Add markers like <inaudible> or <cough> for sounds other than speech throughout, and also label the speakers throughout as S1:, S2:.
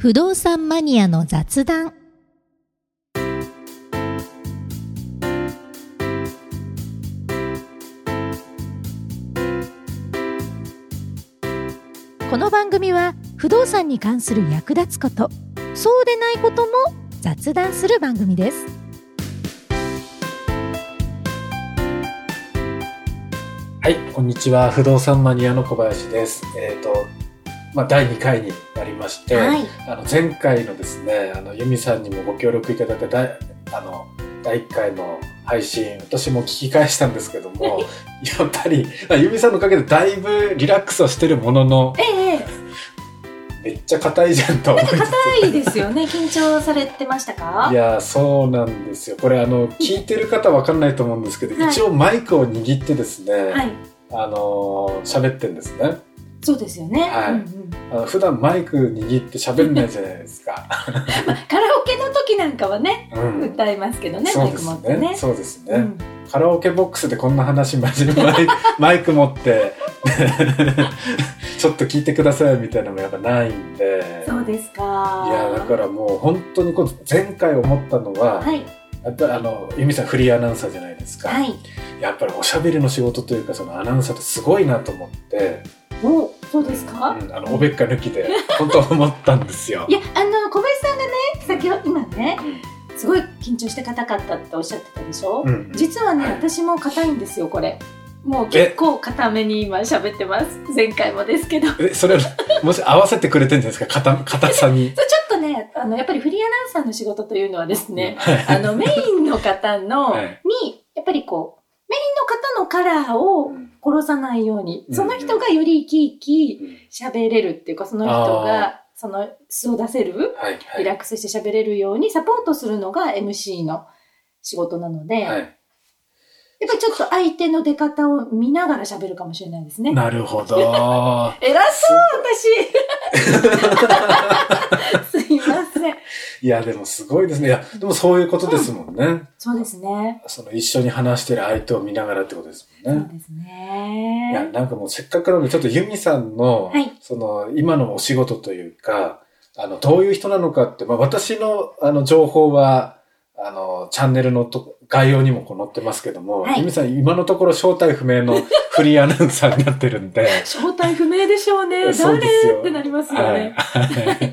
S1: 不動産マニアの雑談この番組は不動産に関する役立つことそうでないことも雑談する番組です
S2: はい、こんにちは。不動産マニアの小林です。えっ、と、まあ、第2回にまして、
S1: はい
S2: あの前回のですね、あの、ユミさんにもご協力いただいた第、あの、第1回の配信、私も聞き返したんですけども、<laughs> やっぱり、まあユミさんのおかげでだいぶリラックスはしてるものの、
S3: ええ、
S2: めっちゃ硬いじゃんと思い。
S3: 硬いですよね。緊張されてましたか？<laughs>
S2: いやーそうなんですよ。これあの、聞いてる方わかんないと思うんですけど、
S3: はい
S2: 一応マイクを握ってですね、
S3: はい。
S2: あのー喋ってんですね。
S3: そうですよね。
S2: はい
S3: うんうん
S2: あの普段マイク握って喋んないじゃないですか。<laughs>
S3: まあ、カラオケの時なんかはね、
S2: うん。
S3: 歌いますけどね、マイク。持ってね。
S2: そうですね、
S3: うん
S2: カラオケボックスでこんな話真面目にマイク <laughs> マイク持って、<laughs> ちょっと聞いてくださいみたいなのもやっぱないんで。
S3: そうですか。
S2: いや、だからもう本当に前回思ったのは、
S3: はい。
S2: やっぱりあの、ユミさんフリーアナウンサーじゃないですか。
S3: はい。
S2: やっぱりおしゃべりの仕事というか、そのアナウンサーってすごいなと思って、
S3: お、そうですか、
S2: うん、あの、おべっか抜きで、本当思ったんですよ。
S3: い。や、あの、小林さんがね、先ほど、今ね、
S2: うん。
S3: すごい緊張して硬かったっておっしゃってたでしょ、
S2: うん
S3: 実はね、
S2: はい。
S3: 私も硬いんですよ、これ。もう結構硬めに今喋ってます。前回もですけど。
S2: え、それ、もし合わせてくれてるんじゃないですか、硬、硬さに。<laughs>
S3: そうちょっとね、あの、やっぱりフリーアナウンサーの仕事というのはですね、
S2: はい。
S3: あの、メインの方の、
S2: はい。
S3: に、やっぱりこう、の方のカラーを殺さないように、
S2: うん
S3: その人がより生き生き喋れるっていうか、その人
S2: あ
S3: が、その素を出せる、
S2: はい、はい。
S3: リラックスして喋れるようにサポートするのが MC の仕事なので、
S2: はい。
S3: やっぱりちょっと相手の出方を見ながら喋るかもしれないですね。
S2: なるほど。<laughs>
S3: 偉そう、私。<laughs> い
S2: や、でもすごいですね。いや、でもそういうことですもんね。
S3: そうですね。
S2: その一緒に話してる相手を見ながらってことですもんね。
S3: そうです
S2: いや、
S3: ね。
S2: なんかもうせっかくなので、ちょっとユミさんの、
S3: はい
S2: その、今のお仕事というか、あの、どういう人なのかって、まあ私の、あの、情報は、あの、チャンネルのと概要にもこう載ってますけども、
S3: はい
S2: ユミさん今のところ正体不明のフリーアナウンサーになってるんで、<laughs>
S3: 正体不明でしょうね。<laughs>
S2: そうですよ
S3: 誰ってなりますよ
S2: はい
S3: ね。。
S2: はい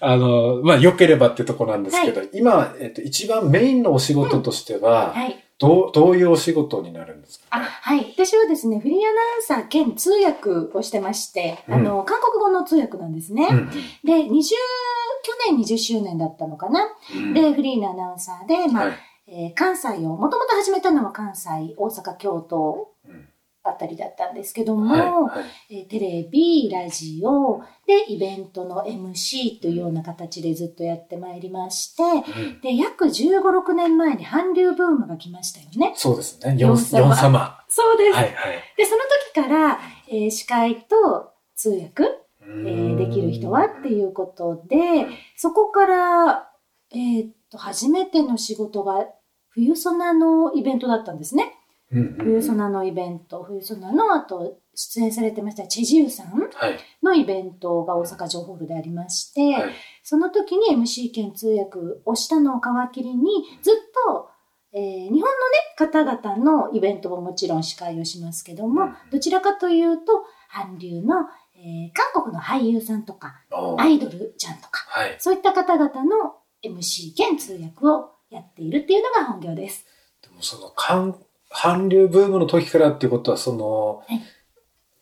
S2: あの、まあ、良ければってとこなんですけど、今、えっと、一番メインのお仕事としては、
S3: はい。
S2: どう、どういうお仕事になるんですか？
S3: あ、はい。私はですね、フリーアナウンサー兼通訳をしてまして、
S2: うん
S3: あの、韓国語の通訳なんですね。
S2: うん
S3: で、20、去年20周年だったのかな。
S2: うん
S3: で、フリーのアナウンサーで、まあ、
S2: はい
S3: えー関西を、もともと始めたのは関西、大阪、京都
S2: うん
S3: あたりだったんですけども、
S2: はいはい
S3: えーテレビ、ラジオ、で、イベントの MC というような形でずっとやってまいりまして、
S2: うん
S3: で、約15、6年前に韓流ブームが来ましたよね。
S2: そうですね。ヨン
S3: ヨン様
S2: ヨン様。
S3: そうです。
S2: はいはい。
S3: で、その時から、えー司会と通訳、
S2: え
S3: えーできる人はっていうことで、そこから、えー初めての仕事が、冬ソナのイベントだったんですね。
S2: うんうんうん
S3: 冬ソナのイベント、冬ソナの後、出演されてましたチェジウさん
S2: はい。
S3: のイベントが大阪城ホールでありまして、
S2: はい
S3: その時に MC 兼通訳をしたのを皮切りに、ずっと、えー日本のね、方々のイベントももちろん司会をしますけども、
S2: うん
S3: どちらかというと、韓流の、えー韓国の俳優さんとか、アイドルちゃんとか、
S2: はい。
S3: そういった方々の MC 兼通訳をやっているっていうのが本業です。
S2: でもその、韓、韓流ブームの時からっていうことは、その、
S3: はい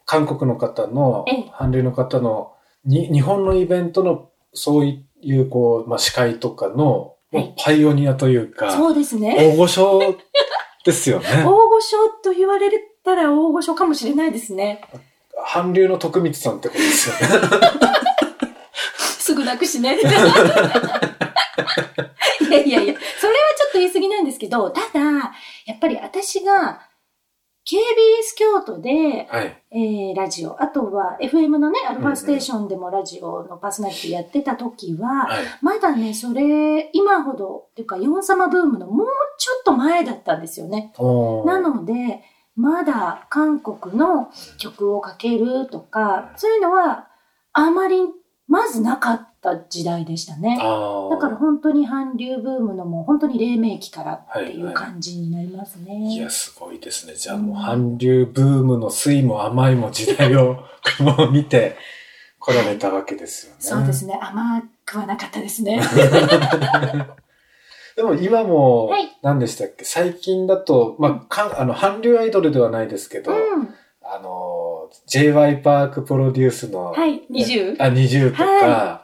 S2: 韓国の方の
S3: ええ、
S2: 韓流の方の、に、日本のイベントの、そういう、こう、まあ、司会とかの、
S3: はい
S2: パイオニアというか、
S3: そうですね。
S2: 大御所ですよね。
S3: 大御所と言われたら大御所かもしれないですね。
S2: 韓流の徳光さんってことですよね。<laughs>
S3: すぐなくしね。<laughs> <laughs> いやいやいや、それはちょっと言い過ぎなんですけど、ただ、やっぱり私が KBS 京都で、
S2: はい。
S3: えーラジオ、あとは FM のね、アルファステーションでもラジオのパーソナリティやってた時は、
S2: はい。
S3: まだね、それ、今ほど、っていうか、ヨン様ブームのもうちょっと前だったんですよね。なので、まだ韓国の曲をかけるとか、そういうのは、あまり、まずなかっった時代でしたね。だから本当に韓流ブームのもう本当に黎明期からっていう感じになりますね。
S2: いや、すごいですね。じゃあもう韓流ブームの酸いも甘いも時代を <laughs> もう見て来られたわけですよね。
S3: そうですね。甘くはなかったですね。<laughs>
S2: でも今も
S3: はい、
S2: 何でしたっけ、最近だと、まあ、かあの、韓流アイドルではないですけど、
S3: うん。
S2: あの、J.Y. パークプロデュースの、
S3: はい、20。
S2: あ、20とか、
S3: は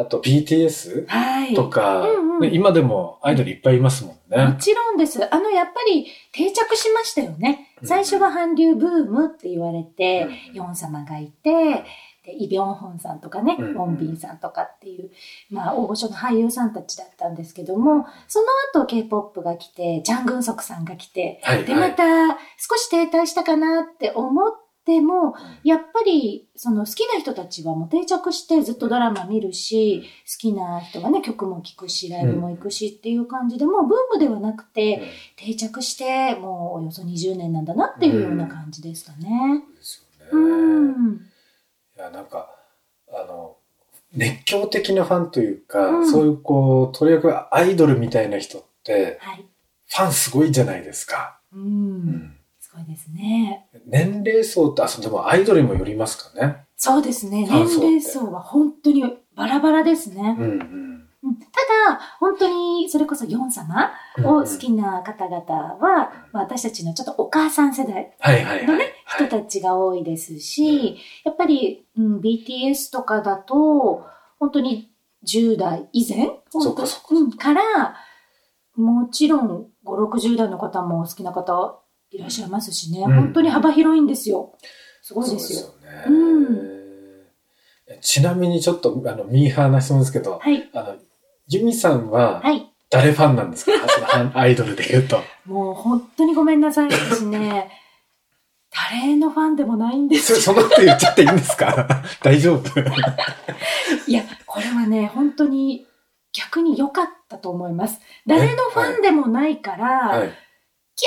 S2: あと BTS
S3: はい。
S2: とか、
S3: うんうん
S2: ね今でもアイドルいっぱいいますもん
S3: も
S2: ね。
S3: ちろんです。あの、やっぱり定着しましたよね。
S2: うん
S3: 最初は韓流ブームって言われて、
S2: うん
S3: ヨン様がいて、でイ・ビョンホンさんとかね、
S2: うん
S3: ウォンビンさんとかっていう、まあ、大御所の俳優さんたちだったんですけども、その後 K-POP が来て、ジャン・グンソクさんが来て、で、
S2: はいはい
S3: また少し停滞したかなって思っても、やっぱり、その好きな人たちはもう定着してずっとドラマ見るし、好きな人がね、曲も聴くし、ライブも行くしっていう感じで、もうブームではなくて、定着して、もうおよそ20年なんだなっていうような感じでしたね。
S2: ですよね。
S3: うん。
S2: いや、なんか、あの、熱狂的なファンというか、
S3: うん
S2: そういうこう、とにかくアイドルみたいな人って、
S3: はい。
S2: ファンすごいじゃないですか。
S3: う。
S2: うんん
S3: すごいですね。
S2: 年齢層って、あ、でもアイドルにもよりますかね。
S3: そうですね。年齢層は本当にバラバラですね。
S2: うんうん。
S3: うんただ、本当にそれこそヨン様を好きな方々は、まあ、私たちのちょっとお母さん世代
S2: はいはいはい。
S3: のね、
S2: はい
S3: 人たちが多いですし、やっぱり、うん、BTS とかだと、本当に10代以前？
S2: そうかそうか
S3: うん、から、もちろん5、60代の方も好きな方いらっしゃいますしね、
S2: うん
S3: 本当に幅広いんですよ。すごいですよ。
S2: そうですよね。
S3: うん
S2: ちなみにちょっと、あの、ミーハーな質問ですけど、
S3: はい。
S2: あの、ユミさんは
S3: はい。
S2: 誰ファンなんですか、<laughs> そのアアイドルで言うと。
S3: もう本当にごめんなさい。私ね、<laughs> 誰のファンでもないんです
S2: そそのこと言っちゃっていいんですか？<laughs> 大丈夫？
S3: いや、これはね、本当に逆に良かったと思います。誰のファンでもないから、
S2: はい。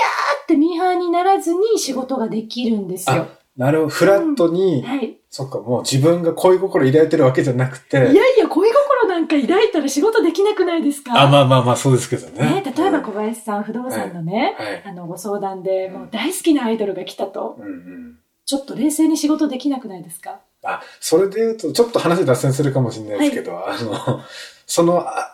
S3: ってミーハーにならずに仕事ができるんですよ。
S2: なるほど。フラットに、
S3: はい。
S2: そっか、もう自分が恋心抱いてるわけじゃなくて、
S3: いやいや、恋心なんか抱いたら仕事できなくないですか？
S2: あ、まあまあまあ、そうですけどね。
S3: ね、例えば小林さん、不動産のね、
S2: はい。
S3: あの、ご相談で、もう大好きなアイドルが来たと、
S2: うんうん。
S3: ちょっと冷静に仕事できなくないですか？
S2: あ、それで言うと、ちょっと話脱線するかもしれないですけど、あの、その、あ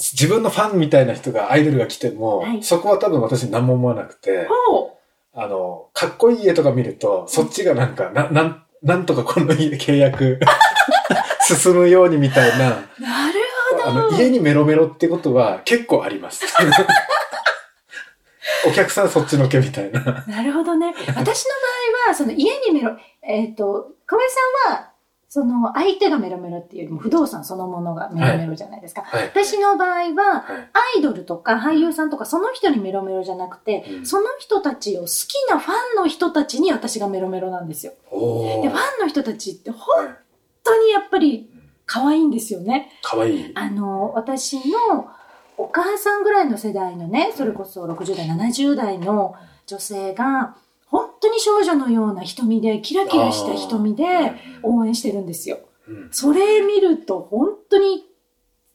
S2: 自分のファンみたいな人が、アイドルが来ても、
S3: はい
S2: そこは多分私何も思わなくて、
S3: ほ
S2: あの、かっこいい家とか見ると、そっちがなんか、な、なん、なんとかこの家契約 <laughs> 進むようにみたいな、
S3: うなる
S2: あの、家にメロメロってことは結構あります。<laughs> お客さんそっちのけみたいな。
S3: なるほどね。私の場合は、その家にメロ、えっ、と、小林さんは、その相手がメロメロっていうよりも不動産そのものがメロメロじゃないですか。
S2: はい。
S3: 私の場合は、
S2: はい。
S3: アイドルとか俳優さんとかその人にメロメロじゃなくて、
S2: うん
S3: その人たちを好きなファンの人たちに私がメロメロなんですよ。で、ファンの人たちって本当にやっぱり可愛いんですよね。
S2: かわいい。
S3: あの、私のお母さんぐらいの世代のね、それこそ60代、70代の女性が、本当に少女のような瞳で、キラキラした瞳で応援してるんですよ。
S2: うん
S3: それ見ると本当に、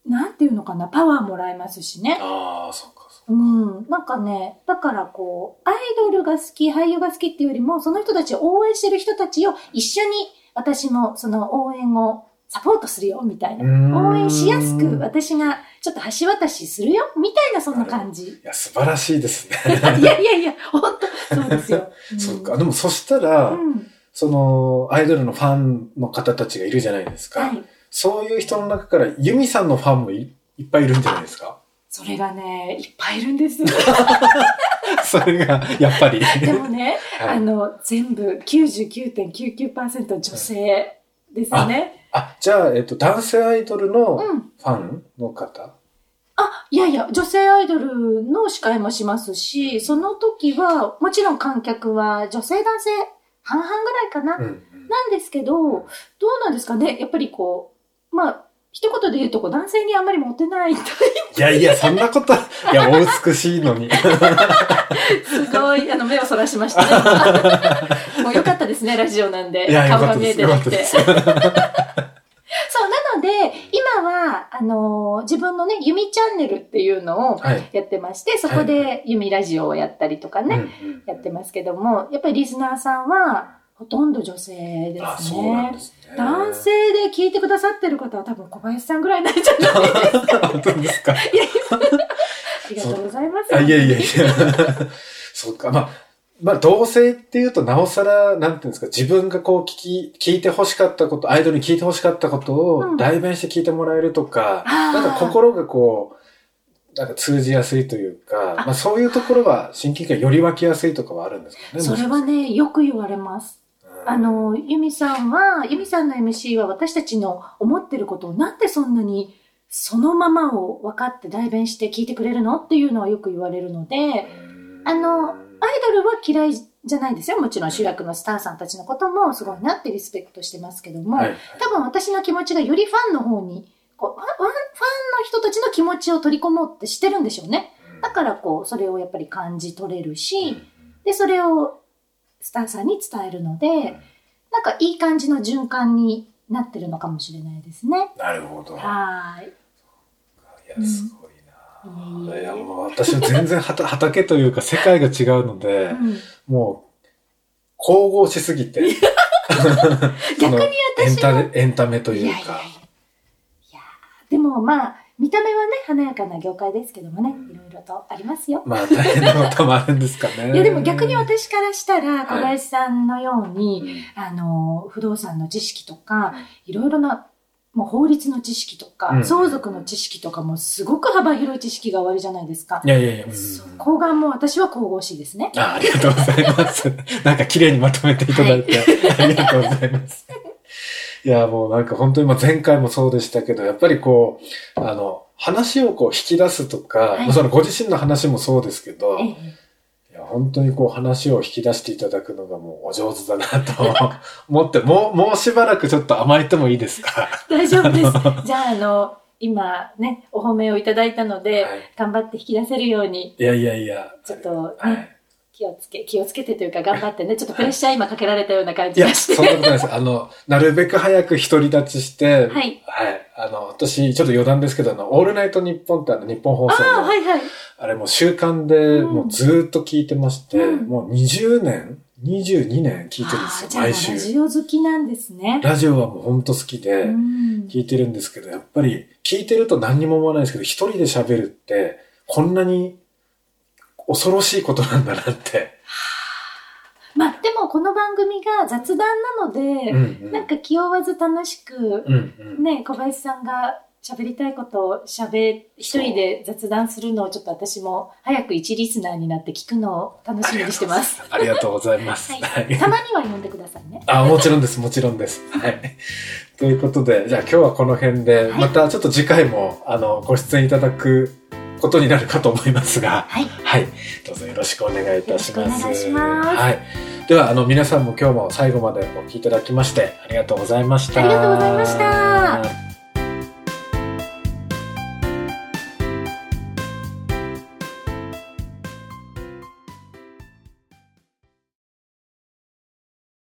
S3: なんていうのかな、パワーもらえますしね。
S2: ああ、そっか、そっか。
S3: うん。なんかね、だからこう、アイドルが好き、俳優が好きっていうよりも、その人たちを応援してる人たちを一緒に私もその応援をサポートするよ、みたいな。応
S2: 応
S3: 援しやすく私がちょっと橋渡しするよ、みたいなそんな感じ。
S2: いや、素晴らしいですね。<laughs>
S3: いやいやいや、本当そうですよ。<laughs> うん
S2: そっか。でもそしたら、
S3: うん。
S2: その、アイドルのファンの方たちがいるじゃないですか。
S3: はい。
S2: そういう人の中から、ユミさんのファンもいいっぱいいるんじゃないですか？
S3: それがね、いっぱいいるんです。<laughs>
S2: それが、やっぱり。
S3: でもね、
S2: はい
S3: あの、全部99.99%女性ですね。
S2: あ、じゃあ、えっと、男性アイドルのフ
S3: うん。
S2: ァンの方、
S3: あ、いやいや、女性アイドルの司会もしますし、その時は、もちろん観客は女性男性半々ぐらいかな。
S2: うんうん
S3: なんですけど、どうなんですかね？やっぱりこう、まあ、一言で言うとこう男性にあんまりモテないと
S2: いやいや、そんなこと、いや、お美しいのに。<laughs>
S3: すごい、あの、目をそらしましたね。<laughs> もうよかったですね、ラジオなんで。
S2: いや、よ
S3: 顔が見え。てなくて。<laughs> そう、なので、今あのー自分のね、ユミチャンネルっていうのを
S2: はい。
S3: やってまして、そこでユミラジオをやったりとかね、
S2: うんうん
S3: やってますけども、やっぱりリスナーさんはほとんど女性で
S2: あ、
S3: すね
S2: で。すね。
S3: 男性で聞いてくださってる方は多分小林さんぐらいなんじゃない <laughs>
S2: 本当ですか？
S3: ありがとうございます。
S2: あ、いやいやいや。<laughs> そうか。まあ、まあ、同性っていうと、なおさら、なんていうんですか、自分がこう聞き、聞いて欲しかったこと、アイドルに聞いて欲しかったこと
S3: うん。
S2: を代弁して聞いてもらえるとか、
S3: あー。
S2: なんか心がこう、なんか通じやすいというか、
S3: あ。
S2: まあそういうところは親近感より湧きやすいとかはあるんですかね。
S3: それはね、よく言われます。
S2: うん、
S3: あの、ユミさんは、ユミさんの MC は私たちの思ってることをなんでそんなにそのままを分かって代弁して聞いてくれるの？っていうのはよく言われるので、
S2: うん。
S3: あのアイドルは嫌いじゃないですよ。もちろん主役のスターさんたちのこともすごいなってリスペクトしてますけども、
S2: はい、
S3: 多分私の気持ちがよりファンの方に、こうファンファンの人たちの気持ちを取り込もうってしてるんでしょうね。だからこう、それをやっぱり感じ取れるし、で、それをスターさんに伝えるので、なんかいい感じの循環になってるのかもしれないですね。
S2: なるほど。い
S3: はーい。
S2: や、すごい
S3: うん
S2: な。いや、もう私は全然はた畑というか世界が違うので、
S3: うん
S2: もう、神々しすぎて。<laughs>
S3: 逆に
S2: エンタメ、エンタメという
S3: いやいやいや。い
S2: か。
S3: やでもまあ、見た目はね、華やかな業界ですけどもね、いろいろとありますよ。
S2: まあ大変なこともあるんですかね。<laughs>
S3: いやでも逆に私からしたら、
S2: い
S3: 小林さんのように、
S2: うん
S3: あの、不動産の知識とか、いろいろな、もう法律の知識とか、
S2: うん
S3: 相続の知識とかもすごく幅広い知識がおありじゃないですか。
S2: いやいやいや。うん
S3: そこがもう私は神々しいですね。
S2: あありがとうございます。<laughs> なんか綺麗にまとめていただいて、<laughs> ありがとうございます。いや、もうなんか本当にまあ前回もそうでしたけど、やっぱりこう、あの、話をこう引き出すとか、
S3: はい
S2: まあそのご自身の話もそうですけど、
S3: え
S2: いや本当にこう話を引き出していただくのがもうお上手だなと <laughs> 思って、もう、もうしばらくちょっと甘えてもいいですか？
S3: え <laughs> 大丈夫です。じゃあ、あの、今ね、お褒めをいただいたので、
S2: はい
S3: 頑張って引き出せるように、
S2: いやいやいや。
S3: ちょっとね、
S2: はい。
S3: 気をつけ、気をつけてというか頑張ってね、<laughs> ちょっとプレッシャー今かけられたような感
S2: いや、
S3: じがして。
S2: そんなことないです。あの、なるべく早く独り立ちして、
S3: はい。
S2: はい。あの、私、ちょっと余談ですけど、あの、オールナイトニッポンってあの、日本放送の、
S3: ああ、
S2: あ,、
S3: はいはい。
S2: れもう習慣で、
S3: うん
S2: もうずーっと聞いてまして、
S3: うん
S2: もう20年 ?22 年聞いてるんですよ、毎週。
S3: ジオ好きなんですね。
S2: ラジオはもうほんと好きで、
S3: うん
S2: 聞いてるんですけど、やっぱり、聞いてると何にも思わないですけど、一人で喋るって、こんなに恐ろしいことなんだなって。
S3: まあ、でもこの番組が雑談なので、
S2: うんうん。
S3: なんか気負わず楽しく、
S2: うんうん。
S3: ね、小林さんが喋りたいことを喋、一人で雑談するのをちょっと私も早く一リスナーになって聞くのを楽しみにしてます。<laughs>
S2: ありがとうございます。
S3: たまには呼んでくださいね。
S2: あ、もちろんです、もちろんです。<laughs> はい。ということで、じゃあ今日はこの辺で、
S3: はい
S2: またちょっと次回も、あの、ご出演いただくことになるかと思いますが、
S3: はい。
S2: はい。どうぞよろしくお願いいたします。
S3: いします
S2: はい。では、あの、皆さんも今日も最後までお聞きいただきまして、ありがとうございました。
S3: ありがとうございました。